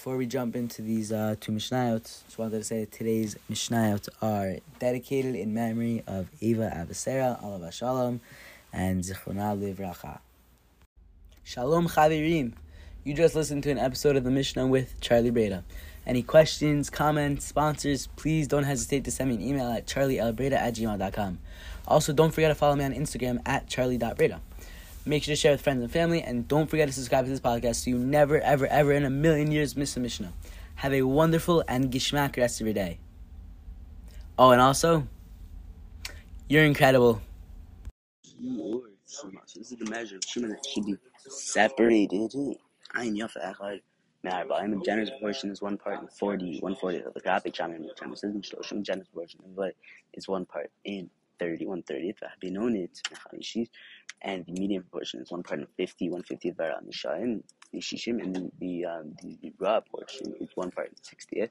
before we jump into these uh, two Mishnayot, just wanted to say that today's Mishnayot are dedicated in memory of Ava Abehsera, Alav Shalom, and Zichrona Livracha. Shalom Chavirim! You just listened to an episode of the Mishnah with Charlie Breda. Any questions, comments, sponsors, please don't hesitate to send me an email at charlielbreda at gmail.com. Also, don't forget to follow me on Instagram at charlie.breda. Make sure to share with friends and family, and don't forget to subscribe to this podcast so you never, ever, ever in a million years miss a Mishnah. Have a wonderful and gishmak rest of your day. Oh, and also, you're incredible. So. This is the measure of Shimon that should be separated. Ein Yafa Echad Me'arba'im. A generous portion is one part in 40, 140 of the Generous isn't Shloshim. Generous portion what is one part in 30, 130th. V'habinonit Mechamishish. And the medium portion is one part in 50, 150th Vara Mishayim. Nishishim. And then the, um, the, the raw portion is one part in 60th.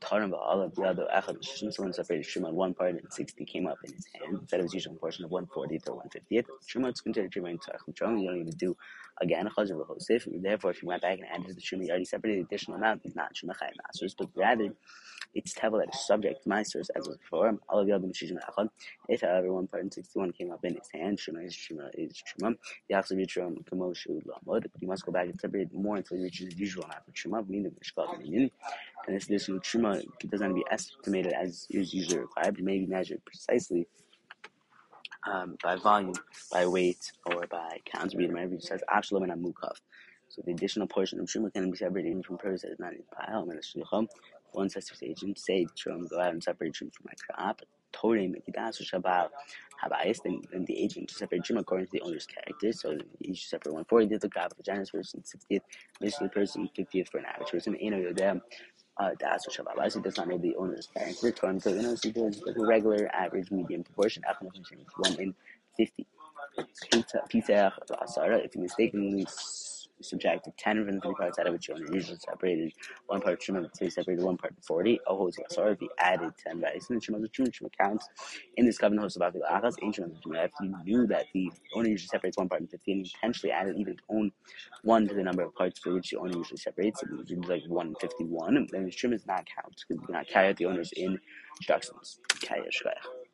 Tarim ba'alav yado echad shishim. Someone separated Shimon one part and sixty came up in his hand instead of his usual portion of one fortieth or one fiftieth. Shimon is considered Shimon tzarchim trom. You don't even do again a chazir v'chosif. Therefore, if you went back and added to the Shimon, you already separated the additional amount. It's not Shimon chayim masters, but rather it's that is subject to masters as before. Alav yado shishim echad. If however one part and sixty-one came up in his hand, Shimon is Shimon is Shimon. The achsav yitrom kamoshu lamod. But he must go back and separate more until he reaches his usual amount of Shimon, meaning the mishkal and this this truma doesn't be estimated as is usually required, but may be measured precisely um, by volume, by weight, or by count. Read whenever it says absolute and mukaf. So the additional portion of truma can be separated from purpose that is not in the pile. And the one to his agent, say truma, go out and separate truma from my crop. Mekidas Shabbat Habayis, then, then the agent to separate truma according to the owner's character. So you should separate 140th the crop a generous person, 60th, basically person, 50th for an average person. Eno Yodem, uh, that's what Shabbat He does not know the owner's character. So you know, there's like a regular, average, medium proportion. The one in 50. Pizza, if you mistakenly subtracted 10 from the three parts out of which you only usually separated one part of Shema, say separated one part 40. Oh, Hosea, sorry, if you added 10 values in the Shema, the Shema, Shema counts in this covenant host about the Achas, ancient Shema. If you knew that the owner usually separates one part in 50 and intentionally added even own one to the number of parts for which the owner usually separates, it would like 151, then the Shema is not count because you cannot carry out the owner's instructions.